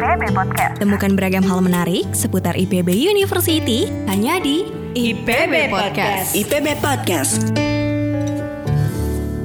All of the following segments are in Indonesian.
IPB Podcast. Temukan beragam hal menarik seputar IPB University hanya di IPB Podcast. IPB Podcast.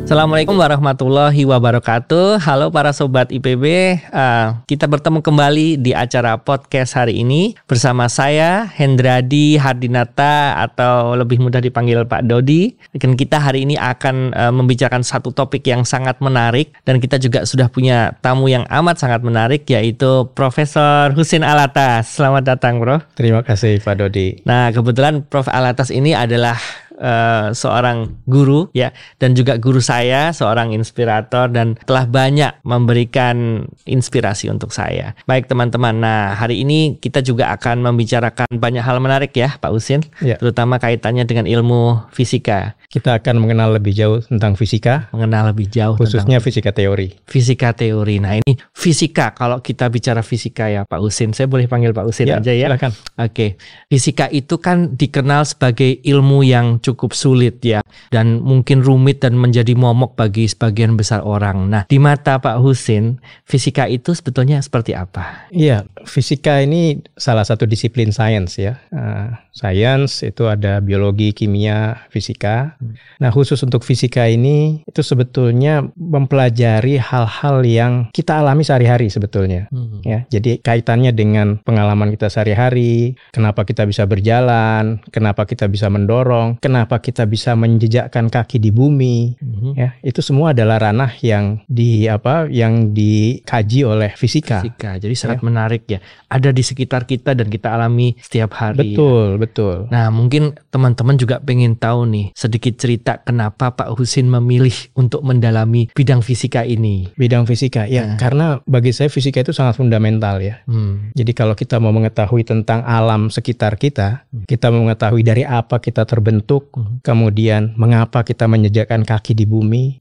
Assalamualaikum warahmatullahi wabarakatuh. Halo para sobat IPB, uh, kita bertemu kembali di acara podcast hari ini bersama saya Hendradi Hardinata atau lebih mudah dipanggil Pak Dodi. Dan kita hari ini akan uh, membicarakan satu topik yang sangat menarik dan kita juga sudah punya tamu yang amat sangat menarik yaitu Profesor Husin Alatas. Selamat datang, Bro. Terima kasih Pak Dodi. Nah, kebetulan Prof Alatas ini adalah uh, seorang guru ya dan juga guru saya seorang inspirator dan telah banyak memberikan inspirasi untuk saya. Baik teman-teman, nah hari ini kita juga akan membicarakan banyak hal menarik ya Pak Usin, Ya. terutama kaitannya dengan ilmu fisika. Kita akan mengenal lebih jauh tentang fisika, Mengenal lebih jauh khususnya tentang fisika teori. fisika teori. Nah ini fisika kalau kita bicara fisika ya Pak Usin, saya boleh panggil Pak Usin aja ya. Silakan. Oke, fisika itu kan dikenal sebagai ilmu yang cukup sulit ya dan mungkin rumit dan menjadi momok bagi sebagian besar orang. Nah, di mata Pak Husin, fisika itu sebetulnya seperti apa? Iya, fisika ini salah satu disiplin sains ya. Uh, sains itu ada biologi, kimia, fisika. Nah, khusus untuk fisika ini itu sebetulnya mempelajari hal-hal yang kita alami sehari-hari sebetulnya. Ya, jadi kaitannya dengan pengalaman kita sehari-hari, kenapa kita bisa berjalan, kenapa kita bisa mendorong, kenapa kita bisa menjejakkan kaki di bumi, Mhm. ya, itu semua adalah ranah yang di apa yang dikaji oleh fisika. Fisika, jadi sangat menarik ya. Ada di sekitar kita dan kita alami setiap hari. ya. Betul, betul. Nah, mungkin teman-teman juga pengen tahu nih sedikit cerita kenapa Pak Husin memilih untuk mendalami bidang fisika ini. Bidang fisika, ya, Nah. karena bagi saya fisika itu sangat fundamental ya. Hmm. Jadi kalau kita mau mengetahui tentang alam sekitar kita, kita mau mengetahui dari apa kita terbentuk, Hmm. kemudian mengapa kita menjejakkan kaki di bumi,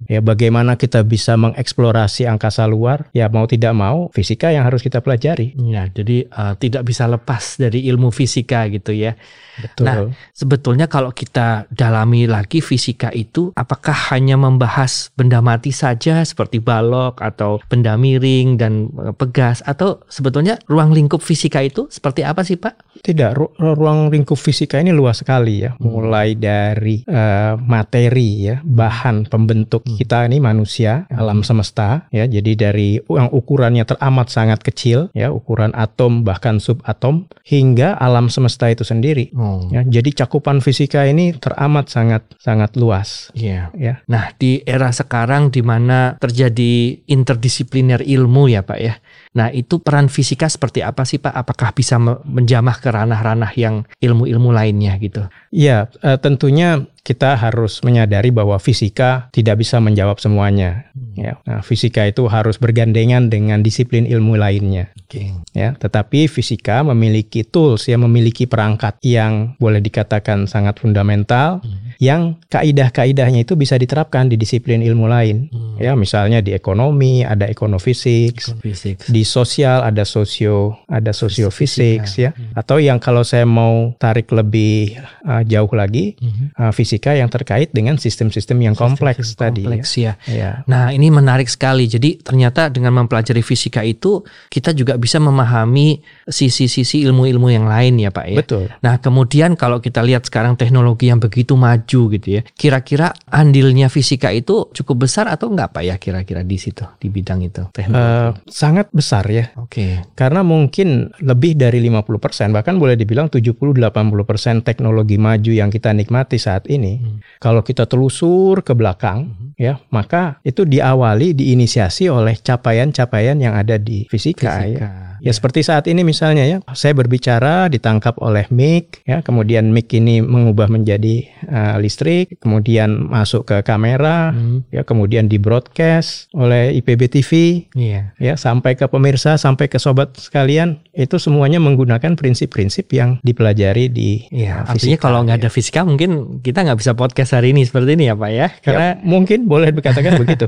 ya bagaimana kita bisa mengeksplorasi angkasa luar, ya mau tidak mau fisika yang harus kita pelajari. Ya, jadi uh, tidak bisa lepas dari ilmu fisika gitu ya. Betul. Nah, sebetulnya kalau kita dalami lagi fisika itu, apakah hanya membahas benda mati saja seperti balok atau benda miring dan uh, pegas, atau sebetulnya ruang lingkup fisika itu seperti apa sih Pak? Tidak, ru- ruang lingkup fisika ini luas sekali ya. Mulai dari eh, materi ya, bahan pembentuk kita ini manusia, alam semesta ya. Jadi dari yang ukurannya teramat sangat kecil ya, ukuran atom bahkan subatom hingga alam semesta itu sendiri. Oh, Ya, jadi cakupan fisika ini teramat sangat sangat luas iya. ya. Nah, di era sekarang di mana terjadi interdisipliner ilmu ya Pak ya. Nah, itu peran fisika seperti apa sih Pak? Apakah bisa me- menjamah ke ranah-ranah yang ilmu-ilmu lainnya gitu? Ya, eh, tentunya kita harus menyadari bahwa fisika tidak bisa menjawab semuanya. Ya, nah, fisika itu harus bergandengan dengan disiplin ilmu lainnya. Oke. Ya, tetapi fisika memiliki tools, ya, memiliki perangkat yang boleh dikatakan sangat fundamental, yang kaidah-kaidahnya itu bisa diterapkan di disiplin ilmu lain. Ya, misalnya di ekonomi ada ekonofisik, Fisik. di sosial ada sosio ada sosiofisik ya atau yang kalau saya mau tarik lebih uh, jauh lagi uh, fisika yang terkait dengan sistem-sistem yang kompleks tadi Kompleks ya. ya. Ya. Nah, ini menarik sekali. Jadi ternyata dengan mempelajari fisika itu kita juga bisa memahami sisi-sisi ilmu-ilmu yang lain ya, Pak ya. betul Nah, kemudian kalau kita lihat sekarang teknologi yang begitu maju gitu ya. Kira-kira andilnya fisika itu cukup besar atau enggak Pak ya kira-kira di situ di bidang itu. Uh, sangat besar ya Oke. karena mungkin lebih dari 50% bahkan boleh dibilang 70-80% teknologi maju yang kita nikmati saat ini kalau kita telusur ke belakang ya maka itu diawali diinisiasi oleh capaian-capaian yang ada di fisika, ya. Fisika. Ya seperti saat ini misalnya ya, saya berbicara ditangkap oleh mic, ya kemudian mic ini mengubah menjadi uh, listrik, kemudian masuk ke kamera, Hmm. ya kemudian di broadcast oleh IPB TV, Iya. ya sampai ke pemirsa, sampai ke sobat sekalian, itu semuanya menggunakan prinsip-prinsip yang dipelajari di Iya, uh, artinya fisika, kalau nggak ya. ada fisika mungkin kita nggak bisa podcast hari ini seperti ini ya Pak ya. Karena Ya, mungkin boleh dikatakan begitu.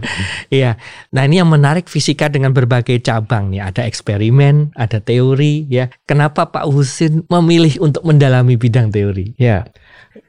Iya. Nah, ini yang menarik fisika dengan berbagai cabang nih. Ada eksperimen, ada teori ya. Kenapa Pak Husin memilih untuk mendalami bidang teori? Ya,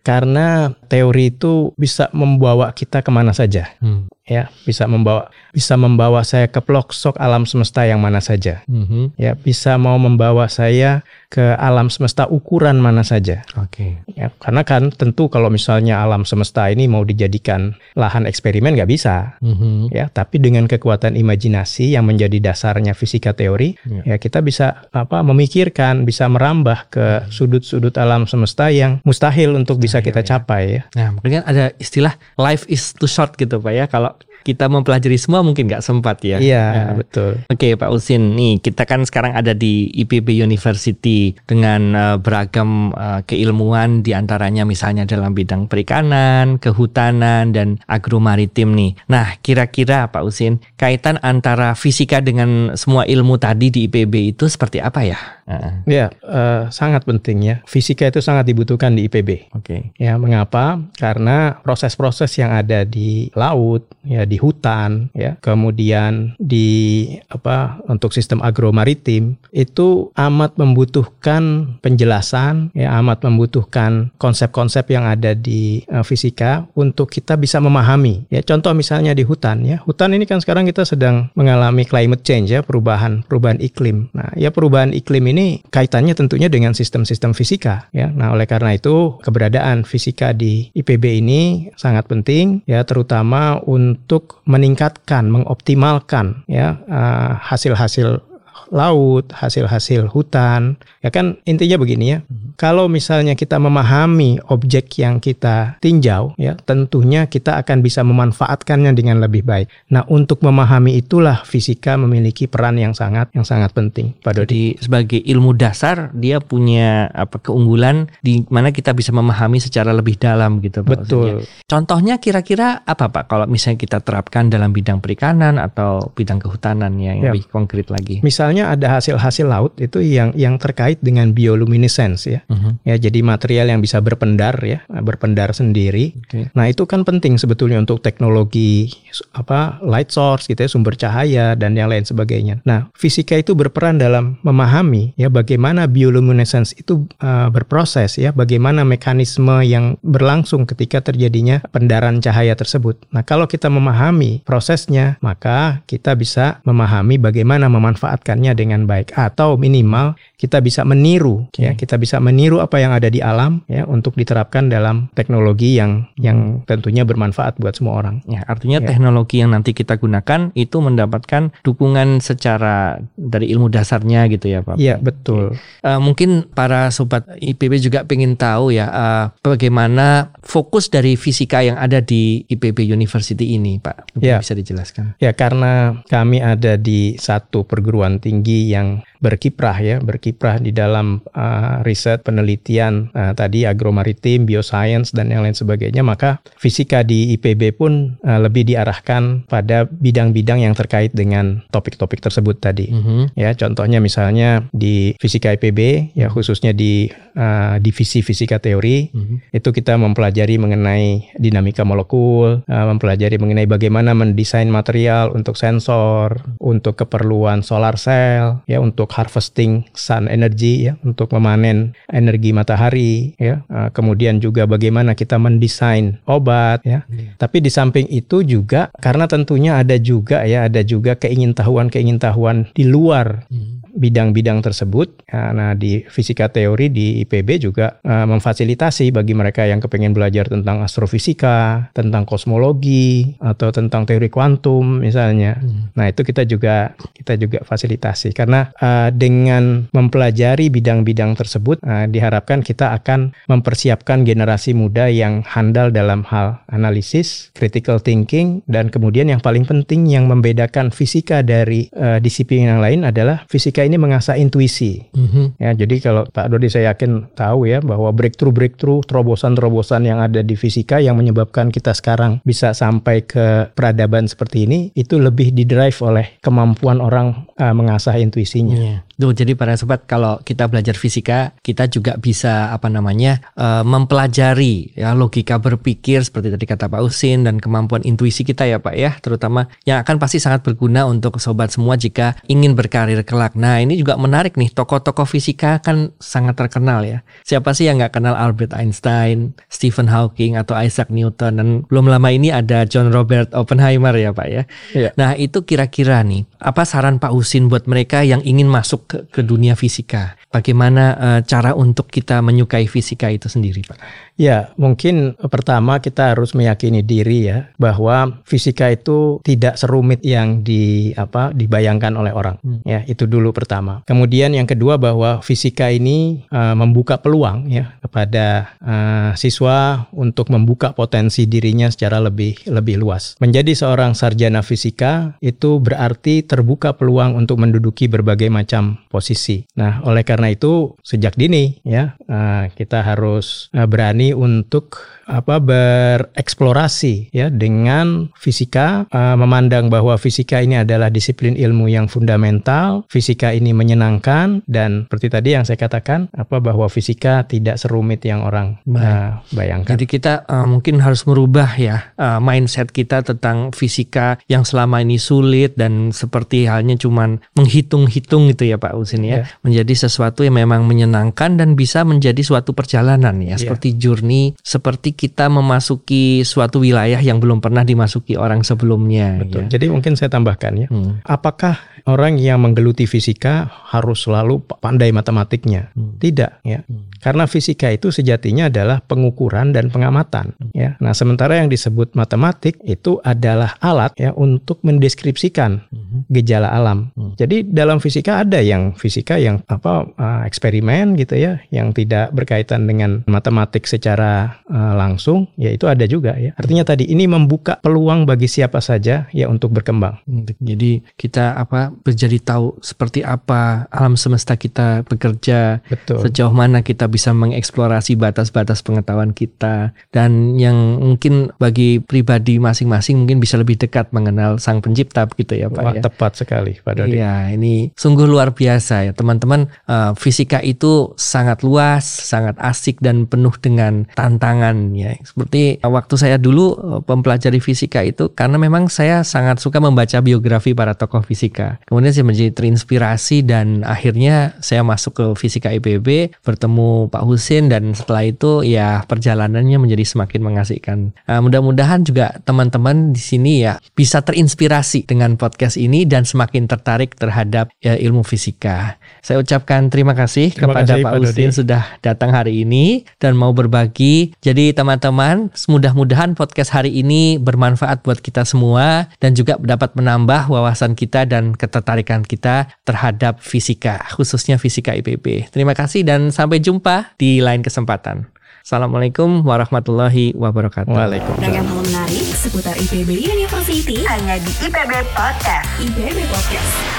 karena teori itu bisa membawa kita ke mana saja. Hmm ya bisa membawa bisa membawa saya ke pelosok alam semesta yang mana saja mm-hmm. ya bisa mau membawa saya ke alam semesta ukuran mana saja oke okay. ya karena kan tentu kalau misalnya alam semesta ini mau dijadikan lahan eksperimen nggak bisa mm-hmm. ya tapi dengan kekuatan imajinasi yang menjadi dasarnya fisika teori yeah. ya kita bisa apa memikirkan bisa merambah ke mm-hmm. sudut-sudut alam semesta yang mustahil untuk bisa kita ya. capai ya. Nah makanya ada istilah life is too short gitu pak ya. Kalau kita mempelajari semua mungkin nggak sempat ya. Iya, ya. betul. Oke, Pak Usin, nih kita kan sekarang ada di IPB University dengan uh, beragam uh, keilmuan di antaranya misalnya dalam bidang perikanan, kehutanan, dan agromaritim nih. Nah, kira-kira Pak Usin, kaitan antara fisika dengan semua ilmu tadi di IPB itu seperti apa ya? Uh. Ya, uh, sangat penting ya. Fisika itu sangat dibutuhkan di IPB. Oke. Okay. Ya, mengapa? Karena proses-proses yang ada di laut, ya di hutan ya. Kemudian di apa untuk sistem agromaritim itu amat membutuhkan penjelasan ya amat membutuhkan konsep-konsep yang ada di uh, fisika untuk kita bisa memahami. Ya contoh misalnya di hutan ya. Hutan ini kan sekarang kita sedang mengalami climate change ya perubahan perubahan iklim. Nah ya perubahan iklim ini kaitannya tentunya dengan sistem-sistem fisika ya. Nah oleh karena itu keberadaan fisika di IPB ini sangat penting ya terutama untuk meningkatkan, mengoptimalkan ya uh, hasil-hasil laut, hasil-hasil hutan. Ya kan intinya begini ya. Kalau misalnya kita memahami objek yang kita tinjau ya, tentunya kita akan bisa memanfaatkannya dengan lebih baik. Nah, untuk memahami itulah fisika memiliki peran yang sangat yang sangat penting. Pak Dodi sebagai ilmu dasar dia punya apa keunggulan di mana kita bisa memahami secara lebih dalam gitu Pak. Betul. Maksudnya. Contohnya kira-kira apa Pak kalau misalnya kita terapkan dalam bidang perikanan atau bidang kehutanan yang ya. lebih konkret lagi? Misalnya misalnya ada hasil-hasil laut itu yang yang terkait dengan bioluminescence ya. Uh-huh. Ya, jadi material yang bisa berpendar ya, berpendar sendiri. Okay. Nah, itu kan penting sebetulnya untuk teknologi apa light source gitu ya, sumber cahaya dan yang lain sebagainya. Nah, fisika itu berperan dalam memahami ya bagaimana bioluminescence itu uh, berproses ya, bagaimana mekanisme yang berlangsung ketika terjadinya pendaran cahaya tersebut. Nah, kalau kita memahami prosesnya, maka kita bisa memahami bagaimana memanfaatkannya dengan baik atau minimal kita bisa meniru okay. ya kita bisa meniru apa yang ada di alam ya untuk diterapkan dalam teknologi yang yang tentunya bermanfaat buat semua orang. Ya, artinya ya. teknologi yang nanti kita gunakan itu mendapatkan dukungan secara dari ilmu dasarnya gitu ya Pak. Iya, betul. Okay. Uh, mungkin para sobat IPB juga ingin tahu ya uh, bagaimana fokus dari fisika yang ada di IPB University ini, Pak. ya. bisa dijelaskan. Ya, karena kami ada di satu perguruan tinggi yang berkiprah ya, berkiprah di dalam uh, riset penelitian uh, tadi agromaritim, bioscience dan yang lain sebagainya, maka fisika di IPB pun uh, lebih diarahkan pada bidang-bidang yang terkait dengan topik-topik tersebut tadi. Mm -hmm. Ya, contohnya misalnya di fisika IPB ya khususnya di uh, divisi fisika teori mm -hmm. itu kita mempelajari mengenai dinamika molekul, uh, mempelajari mengenai bagaimana mendesain material untuk sensor, untuk keperluan solar cell, ya untuk untuk harvesting sun energy ya untuk memanen energi matahari ya. Uh, kemudian juga bagaimana kita mendesain obat ya. Hmm. tapi di samping itu juga karena tentunya ada juga ya ada juga keingintahuan keingintahuan di luar hmm bidang-bidang tersebut. Nah, di fisika teori di IPB juga uh, memfasilitasi bagi mereka yang kepengen belajar tentang astrofisika, tentang kosmologi atau tentang teori kuantum misalnya. Hmm. Nah, itu kita juga kita juga fasilitasi karena uh, dengan mempelajari bidang-bidang tersebut uh, diharapkan kita akan mempersiapkan generasi muda yang handal dalam hal analisis, critical thinking dan kemudian yang paling penting yang membedakan fisika dari uh, disiplin yang lain adalah fisika ini mengasah intuisi. Mm-hmm. Ya, jadi kalau Pak Dodi saya yakin tahu ya bahwa breakthrough-breakthrough terobosan-terobosan yang ada di fisika yang menyebabkan kita sekarang bisa sampai ke peradaban seperti ini itu lebih didrive oleh kemampuan orang uh, mengasah intuisinya. Yeah. Tuh, jadi para sobat kalau kita belajar fisika, kita juga bisa apa namanya uh, mempelajari ya logika berpikir seperti tadi kata Pak Usin dan kemampuan intuisi kita ya Pak ya, terutama yang akan pasti sangat berguna untuk sobat semua jika ingin berkarir kelak. Nah ini juga menarik nih, tokoh-tokoh fisika kan sangat terkenal ya. Siapa sih yang nggak kenal Albert Einstein, Stephen Hawking atau Isaac Newton dan belum lama ini ada John Robert Oppenheimer ya Pak ya. ya. Nah itu kira-kira nih apa saran Pak Husin buat mereka yang ingin masuk ke, ke dunia fisika? Bagaimana uh, cara untuk kita menyukai fisika itu sendiri, Pak? Ya, mungkin pertama kita harus meyakini diri ya bahwa fisika itu tidak serumit yang di apa dibayangkan oleh orang. Hmm. Ya, itu dulu pertama. Kemudian yang kedua bahwa fisika ini uh, membuka peluang ya kepada uh, siswa untuk membuka potensi dirinya secara lebih lebih luas. Menjadi seorang sarjana fisika itu berarti terbuka peluang untuk menduduki berbagai macam posisi. Nah, oleh karena itu sejak dini ya uh, kita harus uh, berani untuk apa bereksplorasi ya dengan fisika uh, memandang bahwa fisika ini adalah disiplin ilmu yang fundamental, fisika ini menyenangkan dan seperti tadi yang saya katakan apa bahwa fisika tidak serumit yang orang uh, bayangkan. Jadi kita uh, mungkin harus merubah ya uh, mindset kita tentang fisika yang selama ini sulit dan seperti halnya cuman menghitung-hitung gitu ya Pak Usin ya, yeah. menjadi sesuatu yang memang menyenangkan dan bisa menjadi suatu perjalanan ya yeah. seperti journey seperti kita memasuki suatu wilayah yang belum pernah dimasuki orang sebelumnya. Betul. Ya. Jadi mungkin saya tambahkan ya, hmm. apakah orang yang menggeluti fisika harus selalu pandai matematiknya? Hmm. Tidak ya, hmm. karena fisika itu sejatinya adalah pengukuran dan pengamatan. Hmm. Ya, nah sementara yang disebut matematik itu adalah alat ya untuk mendeskripsikan hmm. Gejala alam. Hmm. Jadi dalam fisika ada yang fisika yang apa uh, eksperimen gitu ya, yang tidak berkaitan dengan matematik secara uh, langsung, ya itu ada juga ya. Artinya tadi ini membuka peluang bagi siapa saja ya untuk berkembang. Jadi kita apa menjadi tahu seperti apa alam semesta kita bekerja, Betul. sejauh mana kita bisa mengeksplorasi batas-batas pengetahuan kita dan yang mungkin bagi pribadi masing-masing mungkin bisa lebih dekat mengenal sang pencipta gitu ya Pak Wah, ya. Tepat sekali Pak Dodi. Iya, ini sungguh luar biasa ya teman-teman. Uh, fisika itu sangat luas, sangat asik dan penuh dengan tantangan ya. Seperti waktu saya dulu eh, mempelajari fisika itu karena memang saya sangat suka membaca biografi para tokoh fisika. Kemudian saya menjadi terinspirasi dan akhirnya saya masuk ke fisika IPB, bertemu Pak Husin dan setelah itu ya perjalanannya menjadi semakin mengasihkan. Nah, mudah-mudahan juga teman-teman di sini ya bisa terinspirasi dengan podcast ini dan semakin tertarik terhadap ya, ilmu fisika. Saya ucapkan terima kasih terima kepada kasih, Pak Husin sudah datang hari ini dan mau berbagi. Jadi teman-teman. Mudah-mudahan podcast hari ini bermanfaat buat kita semua dan juga dapat menambah wawasan kita dan ketertarikan kita terhadap fisika, khususnya fisika IPB. Terima kasih dan sampai jumpa di lain kesempatan. Assalamualaikum warahmatullahi wabarakatuh. Waalaikumsalam. Ragam hal menarik seputar IPB University hanya di IPB Podcast. IPB Podcast.